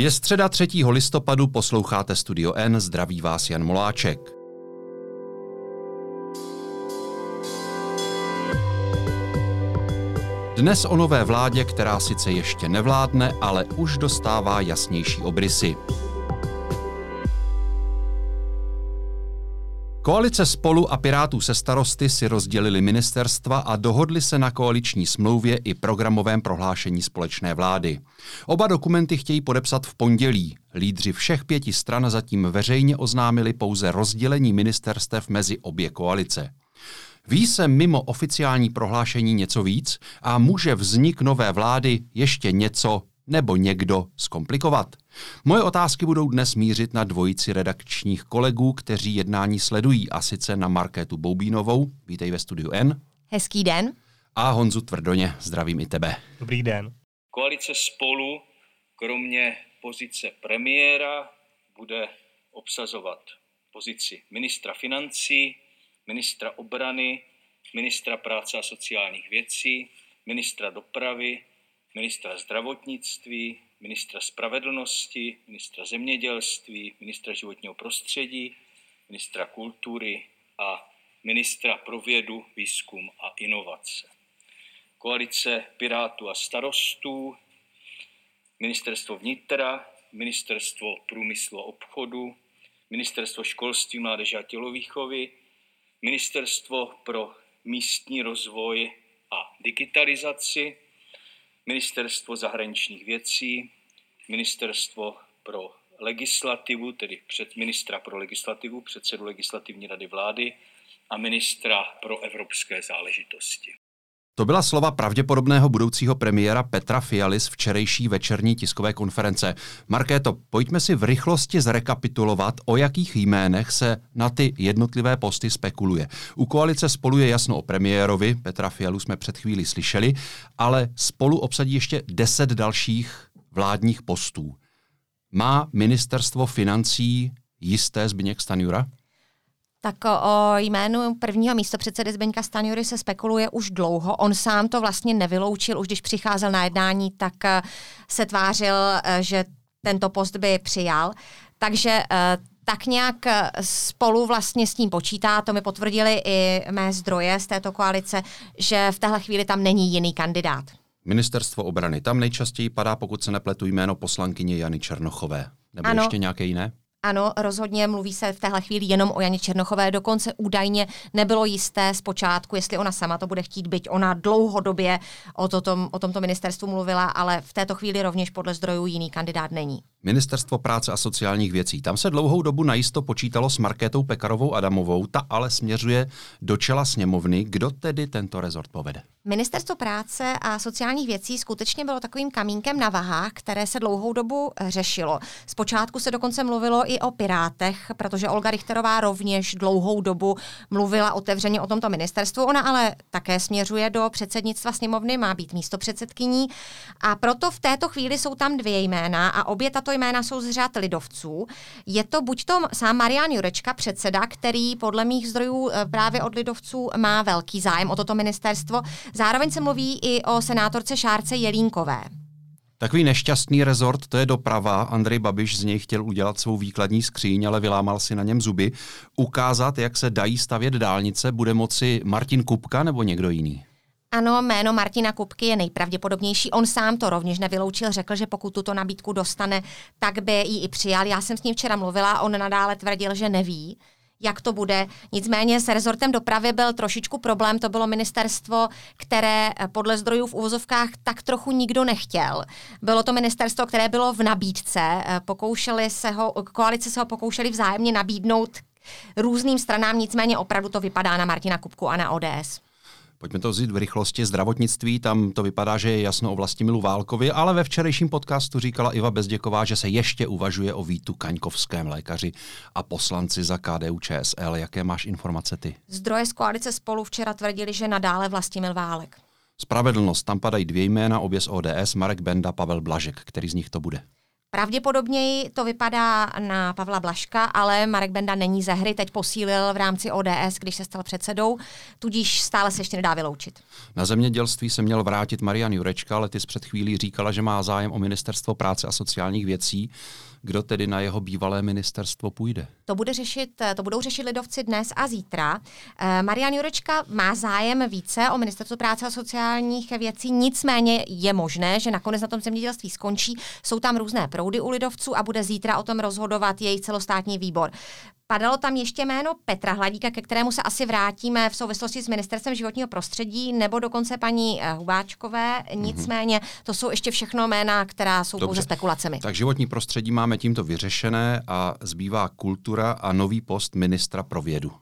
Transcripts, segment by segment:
Je středa 3. listopadu, posloucháte Studio N, zdraví vás Jan Moláček. Dnes o nové vládě, která sice ještě nevládne, ale už dostává jasnější obrysy. Koalice spolu a Pirátů se starosty si rozdělili ministerstva a dohodli se na koaliční smlouvě i programovém prohlášení společné vlády. Oba dokumenty chtějí podepsat v pondělí. Lídři všech pěti stran zatím veřejně oznámili pouze rozdělení ministerstev mezi obě koalice. Ví se mimo oficiální prohlášení něco víc a může vznik nové vlády ještě něco nebo někdo zkomplikovat? Moje otázky budou dnes mířit na dvojici redakčních kolegů, kteří jednání sledují, a sice na Markétu Boubínovou, vítej ve studiu N. Hezký den. A Honzu Tvrdoně, zdravím i tebe. Dobrý den. Koalice spolu, kromě pozice premiéra, bude obsazovat pozici ministra financí, ministra obrany, ministra práce a sociálních věcí, ministra dopravy, ministra zdravotnictví, ministra spravedlnosti, ministra zemědělství, ministra životního prostředí, ministra kultury a ministra pro vědu, výzkum a inovace. Koalice Pirátů a starostů, ministerstvo vnitra, ministerstvo průmyslu a obchodu, ministerstvo školství, mládeže a tělovýchovy, ministerstvo pro místní rozvoj a digitalizaci, Ministerstvo zahraničních věcí, Ministerstvo pro legislativu, tedy před ministra pro legislativu, předsedu legislativní rady vlády a ministra pro evropské záležitosti. To byla slova pravděpodobného budoucího premiéra Petra Fialy z včerejší večerní tiskové konference. Markéto, pojďme si v rychlosti zrekapitulovat, o jakých jménech se na ty jednotlivé posty spekuluje. U koalice spolu je jasno o premiérovi, Petra Fialu jsme před chvíli slyšeli, ale spolu obsadí ještě deset dalších vládních postů. Má ministerstvo financí jisté Zbigněk Stanjura? Tak o jménu prvního místopředsedy Zbeňka Stanjury se spekuluje už dlouho. On sám to vlastně nevyloučil, už když přicházel na jednání, tak eh, se tvářil, eh, že tento post by přijal. Takže eh, tak nějak spolu vlastně s tím počítá, to mi potvrdili i mé zdroje z této koalice, že v téhle chvíli tam není jiný kandidát. Ministerstvo obrany. Tam nejčastěji padá, pokud se nepletu, jméno poslankyně Jany Černochové. Nebo ano, ještě nějaké jiné? Ano, rozhodně mluví se v téhle chvíli jenom o Janě Černochové. Dokonce údajně nebylo jisté zpočátku, jestli ona sama to bude chtít, byť ona dlouhodobě o, to, tom, o tomto ministerstvu mluvila, ale v této chvíli rovněž podle zdrojů jiný kandidát není. Ministerstvo práce a sociálních věcí. Tam se dlouhou dobu najisto počítalo s Markétou Pekarovou Adamovou, ta ale směřuje do čela sněmovny. Kdo tedy tento rezort povede? Ministerstvo práce a sociálních věcí skutečně bylo takovým kamínkem na vahách, které se dlouhou dobu řešilo. Zpočátku se dokonce mluvilo i o Pirátech, protože Olga Richterová rovněž dlouhou dobu mluvila otevřeně o tomto ministerstvu. Ona ale také směřuje do předsednictva sněmovny, má být místo předsedkyní a proto v této chvíli jsou tam dvě jména a obě tato jména jsou z řád lidovců. Je to buď to sám Marian Jurečka, předseda, který podle mých zdrojů eh, právě od lidovců má velký zájem o toto ministerstvo. Zároveň se mluví i o senátorce Šárce Jelínkové. Takový nešťastný rezort, to je doprava. Andrej Babiš z něj chtěl udělat svou výkladní skříň, ale vylámal si na něm zuby. Ukázat, jak se dají stavět dálnice, bude moci Martin Kupka nebo někdo jiný? Ano, jméno Martina Kupky je nejpravděpodobnější. On sám to rovněž nevyloučil, řekl, že pokud tuto nabídku dostane, tak by ji i přijal. Já jsem s ním včera mluvila, on nadále tvrdil, že neví jak to bude. Nicméně s rezortem dopravy byl trošičku problém, to bylo ministerstvo, které eh, podle zdrojů v úvozovkách tak trochu nikdo nechtěl. Bylo to ministerstvo, které bylo v nabídce, eh, pokoušeli se ho, koalice se ho pokoušeli vzájemně nabídnout různým stranám, nicméně opravdu to vypadá na Martina Kupku a na ODS. Pojďme to vzít v rychlosti. Zdravotnictví, tam to vypadá, že je jasno o Vlastimilu Válkovi, ale ve včerejším podcastu říkala Iva Bezděková, že se ještě uvažuje o Vítu Kaňkovském lékaři a poslanci za KDU ČSL. Jaké máš informace ty? Zdroje z koalice spolu včera tvrdili, že nadále Vlastimil Válek. Spravedlnost, tam padají dvě jména, obě z ODS, Marek Benda, Pavel Blažek. Který z nich to bude? Pravděpodobněji to vypadá na Pavla Blaška, ale Marek Benda není ze hry, teď posílil v rámci ODS, když se stal předsedou, tudíž stále se ještě nedá vyloučit. Na zemědělství se měl vrátit Marian Jurečka, ale ty před chvílí říkala, že má zájem o ministerstvo práce a sociálních věcí kdo tedy na jeho bývalé ministerstvo půjde. To, bude řešit, to budou řešit lidovci dnes a zítra. Eh, Marian Jurečka má zájem více o ministerstvo práce a sociálních věcí, nicméně je možné, že nakonec na tom zemědělství skončí. Jsou tam různé proudy u lidovců a bude zítra o tom rozhodovat její celostátní výbor. Padalo tam ještě jméno Petra Hladíka, ke kterému se asi vrátíme v souvislosti s ministerstvem životního prostředí, nebo dokonce paní eh, Hubáčkové. Mhm. Nicméně to jsou ještě všechno jména, která jsou Dobře. pouze spekulacemi. Tak životní prostředí máme tímto vyřešené a zbývá kultura a nový post ministra pro vědu.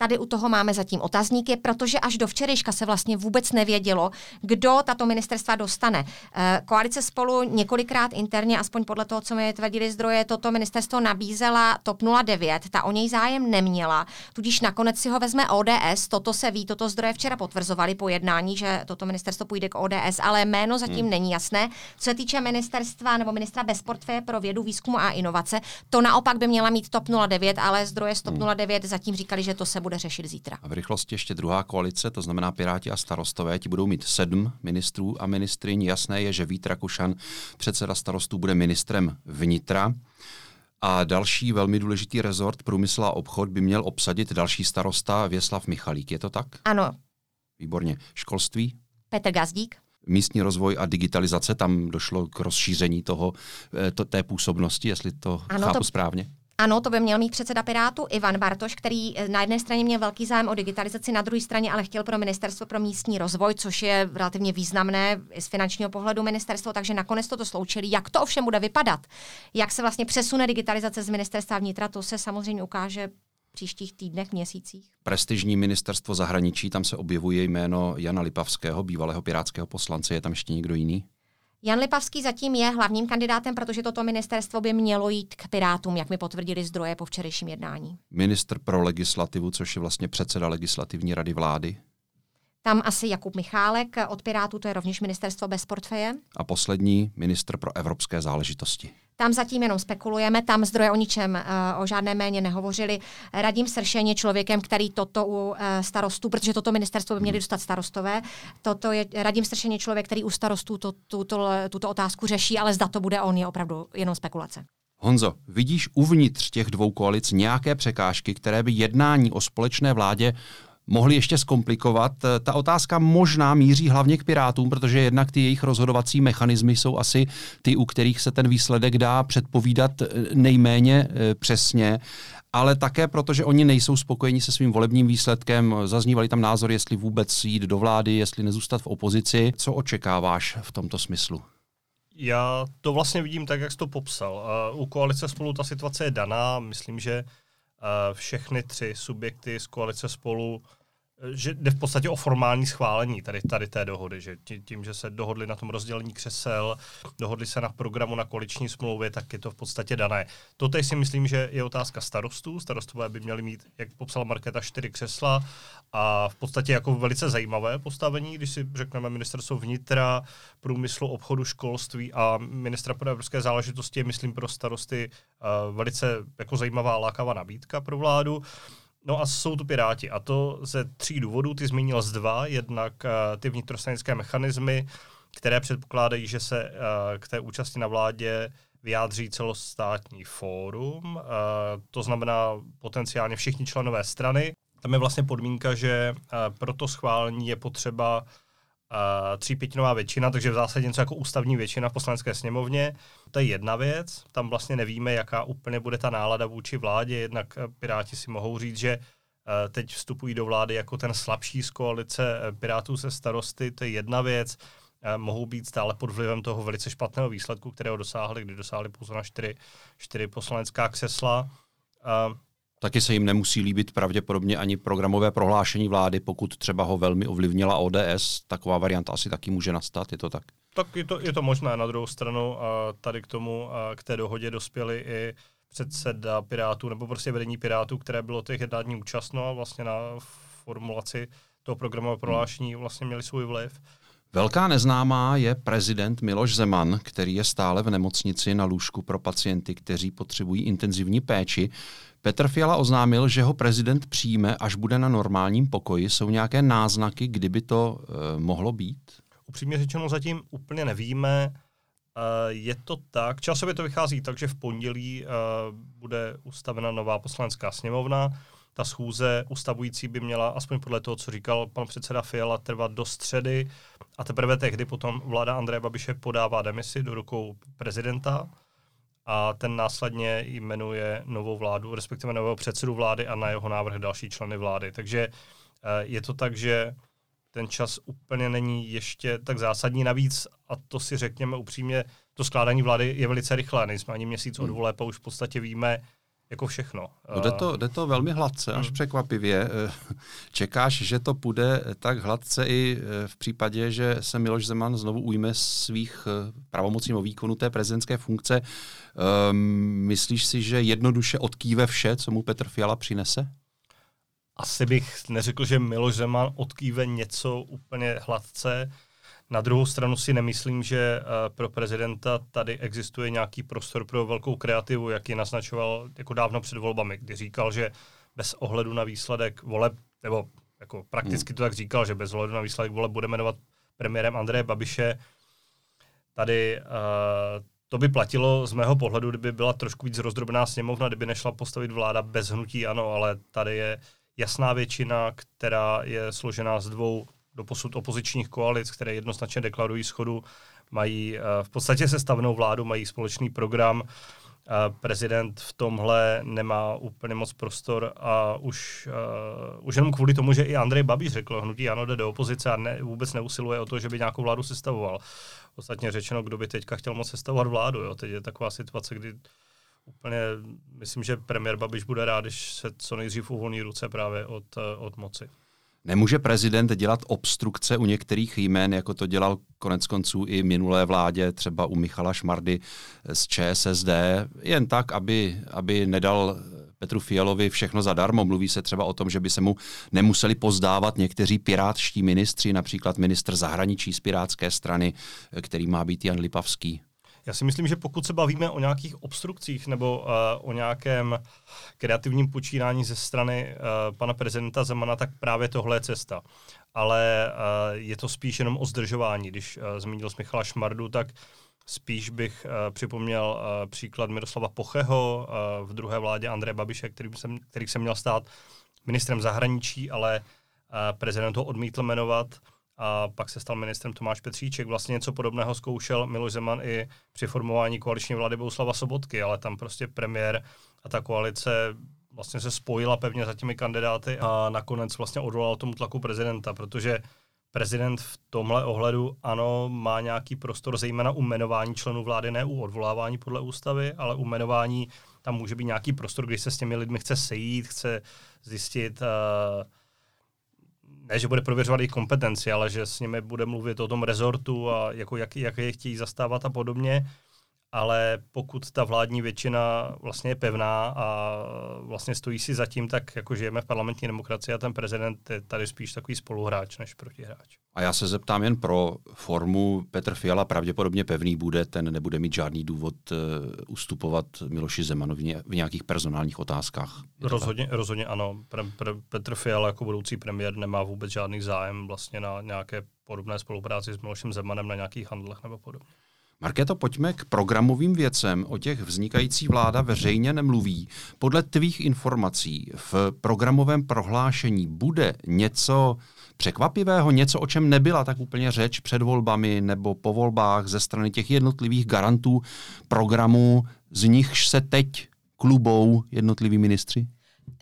Tady u toho máme zatím otazníky, protože až do včerejška se vlastně vůbec nevědělo, kdo tato ministerstva dostane. Eh, koalice spolu několikrát interně, aspoň podle toho, co mi tvrdili zdroje, toto ministerstvo nabízela TOP 09, ta o něj zájem neměla, tudíž nakonec si ho vezme ODS, toto se ví, toto zdroje včera potvrzovali po jednání, že toto ministerstvo půjde k ODS, ale jméno zatím hmm. není jasné. Co se týče ministerstva nebo ministra bez portfeje pro vědu, výzkumu a inovace, to naopak by měla mít TOP 09, ale zdroje z TOP 09 hmm. zatím říkali, že to se bude řešit zítra. A v rychlosti ještě druhá koalice, to znamená Piráti a starostové, ti budou mít sedm ministrů a ministryň. Jasné je, že Vít Rakušan, předseda starostů, bude ministrem vnitra. A další velmi důležitý rezort, průmysl a obchod, by měl obsadit další starosta Věslav Michalík. Je to tak? Ano. Výborně. Školství? Petr Gazdík místní rozvoj a digitalizace, tam došlo k rozšíření toho, eh, to, té působnosti, jestli to ano, chápu to, správně. Ano, to by měl mít předseda Pirátu Ivan Bartoš, který eh, na jedné straně měl velký zájem o digitalizaci, na druhé straně ale chtěl pro ministerstvo pro místní rozvoj, což je relativně významné z finančního pohledu ministerstvo, takže nakonec to sloučili. Jak to ovšem bude vypadat? Jak se vlastně přesune digitalizace z ministerstva vnitra, to se samozřejmě ukáže příštích týdnech, měsících. Prestižní ministerstvo zahraničí, tam se objevuje jméno Jana Lipavského, bývalého pirátského poslance. Je tam ještě někdo jiný? Jan Lipavský zatím je hlavním kandidátem, protože toto ministerstvo by mělo jít k Pirátům, jak mi potvrdili zdroje po včerejším jednání. Ministr pro legislativu, což je vlastně předseda legislativní rady vlády. Tam asi Jakub Michálek od Pirátů, to je rovněž ministerstvo bez portfeje. A poslední ministr pro evropské záležitosti. Tam zatím jenom spekulujeme, tam zdroje o ničem, eh, o žádné méně nehovořili. Radím Sršen je člověkem, který toto u eh, starostů, protože toto ministerstvo by měli hmm. dostat starostové, toto je, Radím Sršen je člověk, který u starostů to, tuto, tuto otázku řeší, ale zda to bude on, je opravdu jenom spekulace. Honzo, vidíš uvnitř těch dvou koalic nějaké překážky, které by jednání o společné vládě mohli ještě zkomplikovat. Ta otázka možná míří hlavně k Pirátům, protože jednak ty jejich rozhodovací mechanismy jsou asi ty, u kterých se ten výsledek dá předpovídat eh, nejméně eh, přesně ale také protože oni nejsou spokojeni se svým volebním výsledkem. Zaznívaly tam názory, jestli vůbec jít do vlády, jestli nezůstat v opozici. Co očekáváš v tomto smyslu? Já to vlastně vidím tak, jak jsi to popsal. U koalice spolu ta situace je daná. Myslím, že všechny tři subjekty z koalice spolu že jde v podstatě o formální schválení tady, tady té dohody, že tím, že se dohodli na tom rozdělení křesel, dohodli se na programu na koaliční smlouvě, tak je to v podstatě dané. To si myslím, že je otázka starostů. Starostové by měli mít, jak popsal Marketa, čtyři křesla a v podstatě jako velice zajímavé postavení, když si řekneme ministerstvo vnitra, průmyslu, obchodu, školství a ministra pro evropské záležitosti je, myslím, pro starosty uh, velice jako zajímavá lákavá nabídka pro vládu. No a jsou tu Piráti. A to ze tří důvodů, ty zmínil z dva, jednak uh, ty vnitrostranické mechanismy, které předpokládají, že se uh, k té účasti na vládě vyjádří celostátní fórum, uh, to znamená potenciálně všichni členové strany. Tam je vlastně podmínka, že pro to schválení je potřeba třípětinová většina, takže v zásadě něco jako ústavní většina v poslanecké sněmovně. To je jedna věc, tam vlastně nevíme, jaká úplně bude ta nálada vůči vládě, jednak eh, Piráti si mohou říct, že uh, teď vstupují do vlády jako ten slabší z koalice uh, Pirátů se starosty, to je jedna věc, mohou být stále pod vlivem toho velice špatného výsledku, kterého dosáhli, kdy dosáhli pouze na čtyři, čtyři poslanecká křesla. Taky se jim nemusí líbit pravděpodobně ani programové prohlášení vlády, pokud třeba ho velmi ovlivnila ODS. Taková varianta asi taky může nastat, je to tak? Tak je to, je to možné. Na druhou stranu a tady k tomu, a k té dohodě dospěli i předseda Pirátů, nebo prostě vedení Pirátů, které bylo těch jednání účastno a vlastně na formulaci toho programového prohlášení vlastně měli svůj vliv. Velká neznámá je prezident Miloš Zeman, který je stále v nemocnici na lůžku pro pacienty, kteří potřebují intenzivní péči. Petr Fiala oznámil, že ho prezident přijme, až bude na normálním pokoji. Jsou nějaké náznaky, kdyby to e, mohlo být? Upřímně řečeno zatím úplně nevíme. E, je to tak, časově to vychází tak, že v pondělí e, bude ustavena nová poslanecká sněmovna. Ta schůze ustavující by měla, aspoň podle toho, co říkal pan předseda Fiala, trvat do středy a teprve tehdy potom vláda Andreje Babiše podává demisi do rukou prezidenta a ten následně jmenuje novou vládu, respektive nového předsedu vlády a na jeho návrh další členy vlády. Takže eh, je to tak, že ten čas úplně není ještě tak zásadní. Navíc, a to si řekněme upřímně, to skládání vlády je velice rychlé. Nejsme ani měsíc od hmm. voleb a už v podstatě víme, jako všechno. No jde, to, jde to velmi hladce, až hmm. překvapivě. Eh, čekáš, že to půjde tak hladce i eh, v případě, že se Miloš Zeman znovu ujme svých eh, pravomocí o výkonu té prezidentské funkce. Um, myslíš si, že jednoduše odkýve vše, co mu Petr Fiala přinese? Asi bych neřekl, že Miloš Zeman odkýve něco úplně hladce. Na druhou stranu si nemyslím, že eh, pro prezidenta tady existuje nějaký prostor pro velkou kreativu, jak ji naznačoval jako dávno před volbami, kdy říkal, že bez ohledu na výsledek voleb, nebo jako prakticky to tak říkal, že bez ohledu na výsledek voleb bude jmenovat premiérem Andreje Babiše. Tady uh, to by platilo z mého pohledu, kdyby byla trošku víc rozdrobená sněmovna, kdyby nešla postavit vláda bez hnutí ano, ale tady je jasná většina, která je složená z dvou do posud opozičních koalic, které jednoznačně deklarují schodu, mají eh, v podstatě sestavnou vládu, mají společný program. Eh, prezident v tomhle nemá úplně moc prostor a už, uh, už jenom kvůli tomu, že i Andrej Babiš řekl, hnutí ano jde do opozice a ne, vůbec neusiluje o to, že by nějakou vládu sestavoval. Ostatně řečeno, kdo by teďka chtěl moc sestavovat vládu. Jo? Teď je taková situace, kdy úplně, myslím, že premiér Babiš bude rád, když se co nejdřív uvolní ruce právě od, od moci. Nemůže prezident dělat obstrukce u některých jmén, jako to dělal konec konců i minulé vládě, třeba u Michala Šmardy z ČSSD, jen tak, aby, aby nedal Petru Fialovi všechno zadarmo. Mluví se třeba o tom, že by se mu nemuseli pozdávat někteří pirátští ministři, například ministr zahraničí z pirátské strany, který má být Jan Lipavský. Já si myslím, že pokud se bavíme o nějakých obstrukcích nebo uh, o nějakém kreativním počínání ze strany uh, pana prezidenta Zemana, tak právě tohle je cesta. Ale uh, je to spíš jenom o zdržování. Když uh, zmínil s Michala Šmardu, tak spíš bych uh, připomněl uh, příklad Miroslava Pocheho uh, v druhé vládě Andreje Babiše, který, jsem, který se měl stát ministrem zahraničí, ale uh, prezident ho odmítl jmenovat a pak se stal ministrem Tomáš Petříček. Vlastně něco podobného zkoušel Miloš Zeman i při formování koaliční vlády Bouslava Sobotky, ale tam prostě premiér a ta koalice vlastně se spojila pevně za těmi kandidáty a nakonec vlastně odvolal tomu tlaku prezidenta, protože prezident v tomhle ohledu ano, má nějaký prostor, zejména u jmenování členů vlády, ne u odvolávání podle ústavy, ale u jmenování tam může být nějaký prostor, když se s těmi lidmi chce sejít, chce zjistit, uh, ne, že bude prověřovat jejich kompetenci, ale že s nimi bude mluvit o tom rezortu a jako jak, jak je chtějí zastávat a podobně ale pokud ta vládní většina vlastně je pevná a vlastně stojí si zatím, tak jako žijeme v parlamentní demokracii a ten prezident je tady spíš takový spoluhráč než protihráč. A já se zeptám jen pro formu. Petr Fiala pravděpodobně pevný bude, ten nebude mít žádný důvod uh, ustupovat Miloši Zemanovi v nějakých personálních otázkách. Rozhodně, rozhodně ano. Pre, pre, Petr Fiala jako budoucí premiér nemá vůbec žádný zájem vlastně na nějaké podobné spolupráci s Milošem Zemanem na nějakých handlech nebo podobně. Markéto, pojďme k programovým věcem. O těch vznikající vláda veřejně nemluví. Podle tvých informací v programovém prohlášení bude něco překvapivého, něco, o čem nebyla tak úplně řeč před volbami nebo po volbách ze strany těch jednotlivých garantů programů, z nichž se teď klubou jednotliví ministři?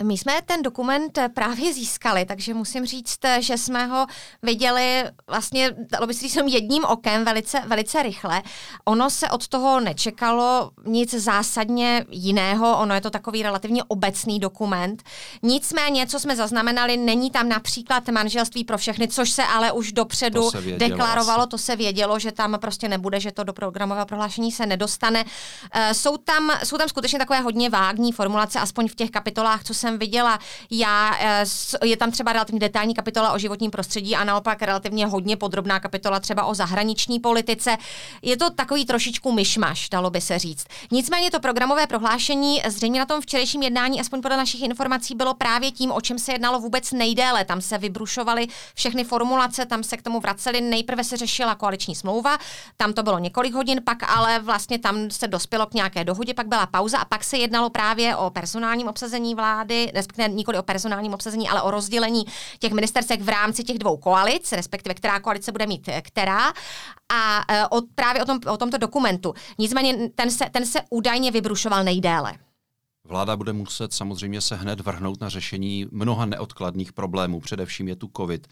My jsme ten dokument právě získali, takže musím říct, že jsme ho viděli vlastně, dalo by se říct, jedním okem velice, velice rychle. Ono se od toho nečekalo nic zásadně jiného, ono je to takový relativně obecný dokument. Nicméně, co jsme zaznamenali, není tam například manželství pro všechny, což se ale už dopředu deklarovalo, asi. to se vědělo, že tam prostě nebude, že to do programového prohlášení se nedostane. Uh, jsou, tam, jsou tam skutečně takové hodně vágní formulace, aspoň v těch kapitolách, co jsem viděla já, eh, je tam třeba relativně detailní kapitola o životním prostředí a naopak relativně hodně podrobná kapitola třeba o zahraniční politice. Je to takový trošičku myšmaš, dalo by se říct. Nicméně to programové prohlášení zřejmě na tom včerejším jednání, aspoň podle našich informací, bylo právě tím, o čem se jednalo vůbec nejdéle. Tam se vybrušovaly všechny formulace, tam se k tomu vraceli. Nejprve se řešila koaliční smlouva, tam to bylo několik hodin, pak ale vlastně tam se dospělo k nějaké dohodě, pak byla pauza a pak se jednalo právě o personálním obsazení vlády, respektive nikoli o personálním obsazení, ale o rozdělení těch ministerstek v rámci těch dvou koalic, respektive která koalice bude mít která. A e, o, právě o, tom, o tomto dokumentu. Nicméně ten se, ten se údajně vybrušoval nejdéle. Vláda bude muset samozřejmě se hned vrhnout na řešení mnoha neodkladných problémů, především je tu COVID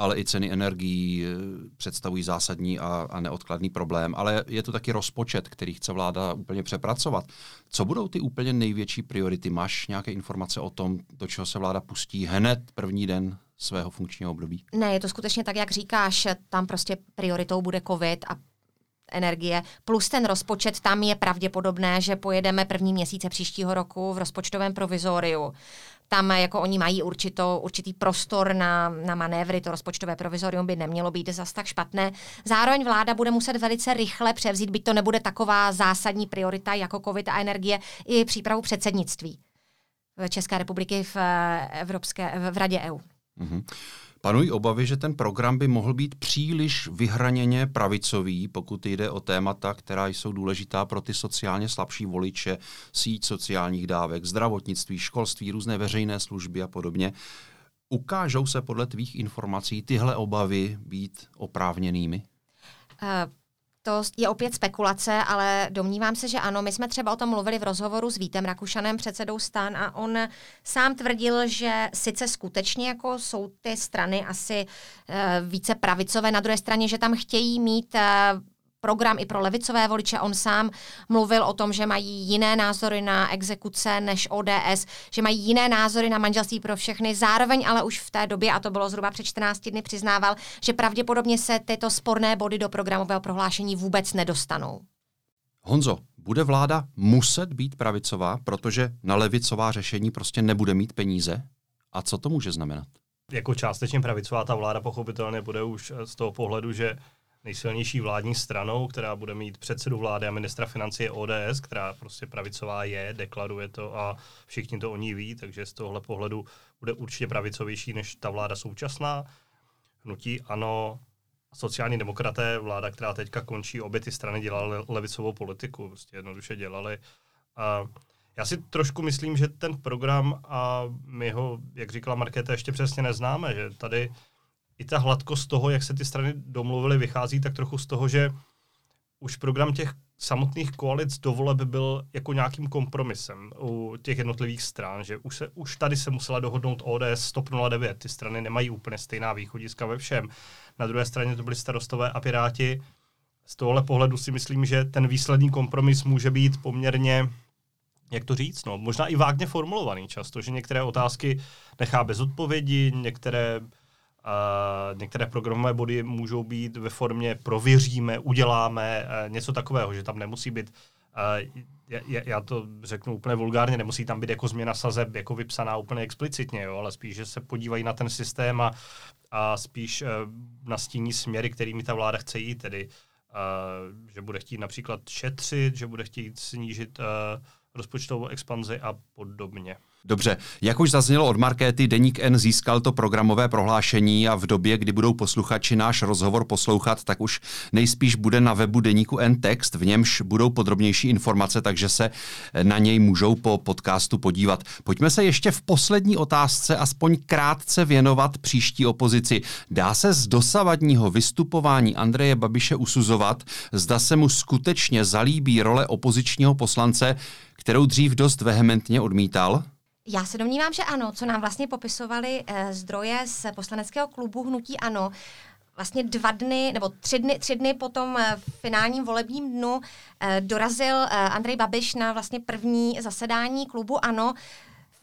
ale i ceny energií eh, představují zásadní a, a neodkladný problém. Ale je to taky rozpočet, který chce vláda úplně přepracovat. Co budou ty úplně největší priority? Máš nějaké informace o tom, do čeho se vláda pustí hned první den svého funkčního období? Ne, je to skutečně tak, jak říkáš, tam prostě prioritou bude covid a energie, plus ten rozpočet, tam je pravděpodobné, že pojedeme první měsíce příštího roku v rozpočtovém provizoriu tam jako oni mají určito, určitý prostor na, na manévry, to rozpočtové provizorium by nemělo být zas tak špatné. Zároveň vláda bude muset velice rychle převzít, byť to nebude taková zásadní priorita jako covid a energie, i přípravu předsednictví České republiky v, Evropské, v Radě EU. Mm-hmm. Panují obavy, že ten program by mohl být příliš vyhraněně pravicový, pokud jde o témata, která jsou důležitá pro ty sociálně slabší voliče, síť sociálních dávek, zdravotnictví, školství, různé veřejné služby a podobně. Ukážou se podle tvých informací tyhle obavy být oprávněnými? Uh, to je opět spekulace, ale domnívám se, že ano. My jsme třeba o tom mluvili v rozhovoru s Vítem Rakušanem, předsedou stan, a on sám tvrdil, že sice skutečně jako jsou ty strany asi uh, více pravicové, na druhé straně, že tam chtějí mít uh, program i pro levicové voliče. On sám mluvil o tom, že mají jiné názory na exekuce než ODS, že mají jiné názory na manželství pro všechny. Zároveň ale už v té době, a to bylo zhruba před 14 dny, přiznával, že pravděpodobně se tyto sporné body do programového prohlášení vůbec nedostanou. Honzo, bude vláda muset být pravicová, protože na levicová řešení prostě nebude mít peníze? A co to může znamenat? Jako částečně pravicová ta vláda pochopitelně bude už z toho pohledu, že nejsilnější vládní stranou, která bude mít předsedu vlády a ministra financí ODS, která prostě pravicová je, deklaruje to a všichni to o ní ví, takže z tohle pohledu bude určitě pravicovější než ta vláda současná. Hnutí ano, sociální demokraté, vláda, která teďka končí, obě ty strany dělaly levicovou politiku, prostě jednoduše dělali. A já si trošku myslím, že ten program, a my ho, jak říkala Markéta, ještě přesně neznáme, že tady i ta hladkost toho, jak se ty strany domluvily, vychází tak trochu z toho, že už program těch samotných koalic do voleb byl jako nějakým kompromisem u těch jednotlivých stran, že už, se, už tady se musela dohodnout ODS Stop 09. Ty strany nemají úplně stejná východiska ve všem. Na druhé straně to byly starostové a piráti. Z tohohle pohledu si myslím, že ten výsledný kompromis může být poměrně jak to říct, no, možná i vágně formulovaný často, že některé otázky nechá bez odpovědi, některé Uh, některé programové body můžou být ve formě prověříme, uděláme, uh, něco takového, že tam nemusí být, uh, já, já to řeknu úplně vulgárně, nemusí tam být jako změna sazeb jako vypsaná úplně explicitně, jo, ale spíš, že se podívají na ten systém a, a spíš uh, nastíní směry, kterými ta vláda chce jít, tedy že bude chtít například šetřit, že bude chtít snížit rozpočtovou expanzi a podobně. Dobře, jak už zaznělo od Markéty, Deník N získal to programové prohlášení a v době, kdy budou posluchači náš rozhovor poslouchat, tak už nejspíš bude na webu Deníku N text, v němž budou podrobnější informace, takže se na něj můžou po podcastu podívat. Pojďme se ještě v poslední otázce aspoň krátce věnovat příští opozici. Dá se z dosavadního vystupování Andreje Babiše usuzovat, zda se mu skutečně zalíbí role opozičního poslance, kterou dřív dost vehementně odmítal? Já se domnívám, že ano, co nám vlastně popisovali eh, zdroje z poslaneckého klubu Hnutí Ano. Vlastně dva dny, nebo tři dny, tři dny po tom eh, finálním volebním dnu eh, dorazil eh, Andrej Babiš na vlastně první zasedání klubu Ano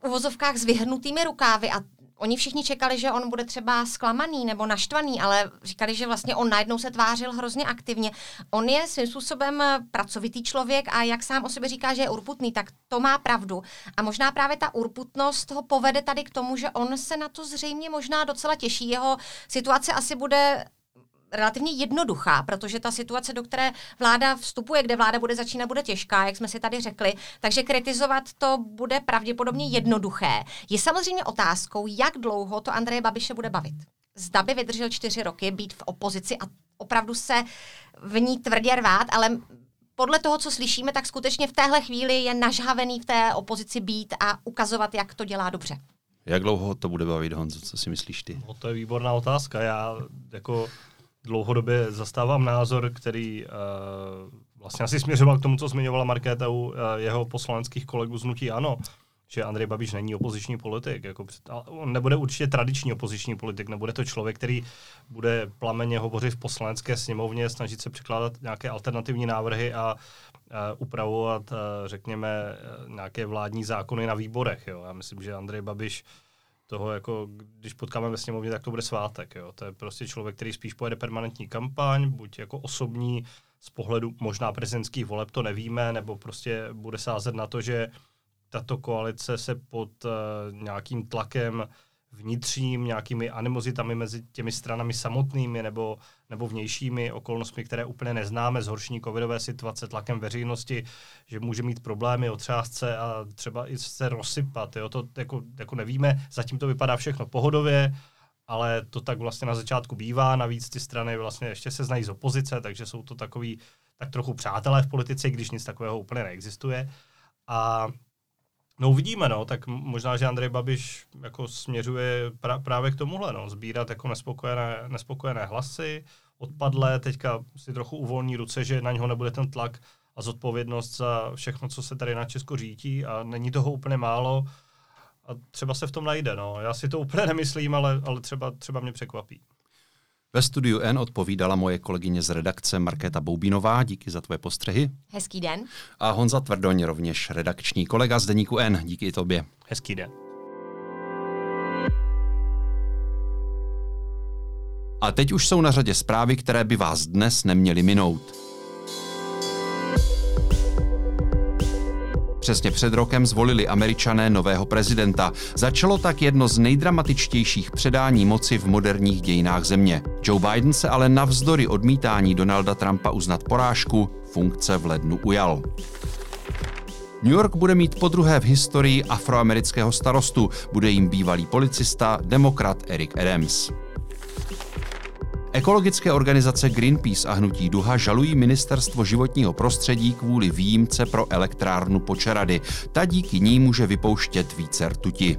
v uvozovkách s vyhrnutými rukávy a oni všichni čekali, že on bude třeba zklamaný nebo naštvaný, ale říkali, že vlastně on najednou se tvářil hrozně aktivně. On je svým způsobem pracovitý člověk a jak sám o sobě říká, že je urputný, tak to má pravdu. A možná právě ta urputnost ho povede tady k tomu, že on se na to zřejmě možná docela těší. Jeho situace asi bude relativně jednoduchá, protože ta situace, do které vláda vstupuje, kde vláda bude začínat, bude těžká, jak jsme si tady řekli, takže kritizovat to bude pravděpodobně jednoduché. Je samozřejmě otázkou, jak dlouho to Andreje Babiše bude bavit. Zda by vydržel čtyři roky být v opozici a opravdu se v ní tvrdě rvát, ale podle toho, co slyšíme, tak skutečně v téhle chvíli je nažhavený v té opozici být a ukazovat, jak to dělá dobře. Jak dlouho to bude bavit, Honzo? Co si myslíš ty? No, to je výborná otázka. Já jako dlouhodobě zastávám názor, který uh, vlastně asi směřoval k tomu, co zmiňovala Markéta u uh, jeho poslaneckých kolegů z Nutí Ano, že Andrej Babiš není opoziční politik. Jako on nebude určitě tradiční opoziční politik, nebude to člověk, který bude plameně hovořit v poslanecké sněmovně, snažit se překládat nějaké alternativní návrhy a uh, upravovat, uh, řekněme, nějaké vládní zákony na výborech. Jo. Já myslím, že Andrej Babiš uh, toho, jako, když potkáme ve sněmovně, tak to bude svátek. Jo. To je prostě člověk, který spíš pojede permanentní kampaň, buď jako osobní, z pohledu možná prezidentských voleb to nevíme, nebo prostě bude sázet na to, že tato koalice se pod uh, nějakým tlakem vnitřním, nějakými animozitami mezi těmi stranami samotnými nebo, nebo vnějšími okolnostmi, které úplně neznáme, zhoršení covidové situace, tlakem veřejnosti, že může mít problémy, otřásce a třeba i se rozsypat. Jo? To jako, jako nevíme, zatím to vypadá všechno pohodově, ale to tak vlastně na začátku bývá, navíc ty strany vlastně ještě se znají z opozice, takže jsou to takový tak trochu přátelé v politice, když nic takového úplně neexistuje. A No uvidíme, no, tak možná, že Andrej Babiš jako směřuje pra, právě k tomuhle, no, sbírat jako nespokojené, nespokojené hlasy, odpadlé, teďka si trochu uvolní ruce, že na něho nebude ten tlak a zodpovědnost za všechno, co se tady na Česko řítí a není toho úplně málo a třeba se v tom najde, no. Já si to úplně nemyslím, ale, ale třeba, třeba mě překvapí. Ve studiu N odpovídala moje kolegyně z redakce Markéta Boubinová. Díky za tvoje postřehy. Hezký den. A Honza Tvrdoň, rovněž redakční kolega z Deníku N. Díky i tobě. Hezký den. A teď už jsou na řadě zprávy, které by vás dnes neměly minout. Přesně před rokem zvolili američané nového prezidenta. Začalo tak jedno z nejdramatičtějších předání moci v moderních dějinách země. Joe Biden se ale navzdory odmítání Donalda Trumpa uznat porážku funkce v lednu ujal. New York bude mít po druhé v historii afroamerického starostu. Bude jim bývalý policista, demokrat Eric Adams. Ekologické organizace Greenpeace a Hnutí Duha žalují ministerstvo životního prostředí kvůli výjimce pro elektrárnu Počerady. Ta díky ní může vypouštět více rtuti.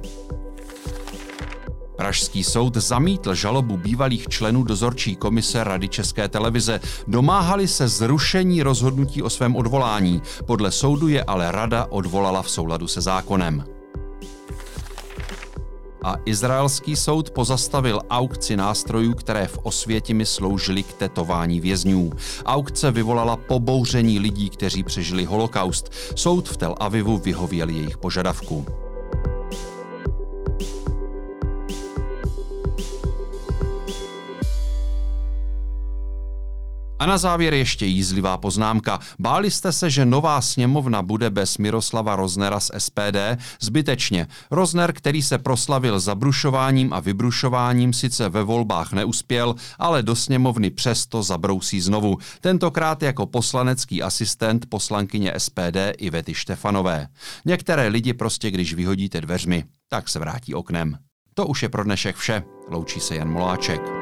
Pražský soud zamítl žalobu bývalých členů dozorčí komise Rady České televize. Domáhali se zrušení rozhodnutí o svém odvolání. Podle soudu je ale rada odvolala v souladu se zákonem a izraelský soud pozastavil aukci nástrojů, které v Osvětimi sloužily k tetování vězňů. Aukce vyvolala pobouření lidí, kteří přežili holokaust. Soud v Tel Avivu vyhověl jejich požadavku. A na závěr ještě jízlivá poznámka. Báli jste se, že nová sněmovna bude bez Miroslava Roznera z SPD? Zbytečně. Rozner, který se proslavil zabrušováním a vybrušováním, sice ve volbách neuspěl, ale do sněmovny přesto zabrousí znovu. Tentokrát jako poslanecký asistent poslankyně SPD Ivety Štefanové. Některé lidi prostě, když vyhodíte dveřmi, tak se vrátí oknem. To už je pro dnešek vše. Loučí se Jan Moláček.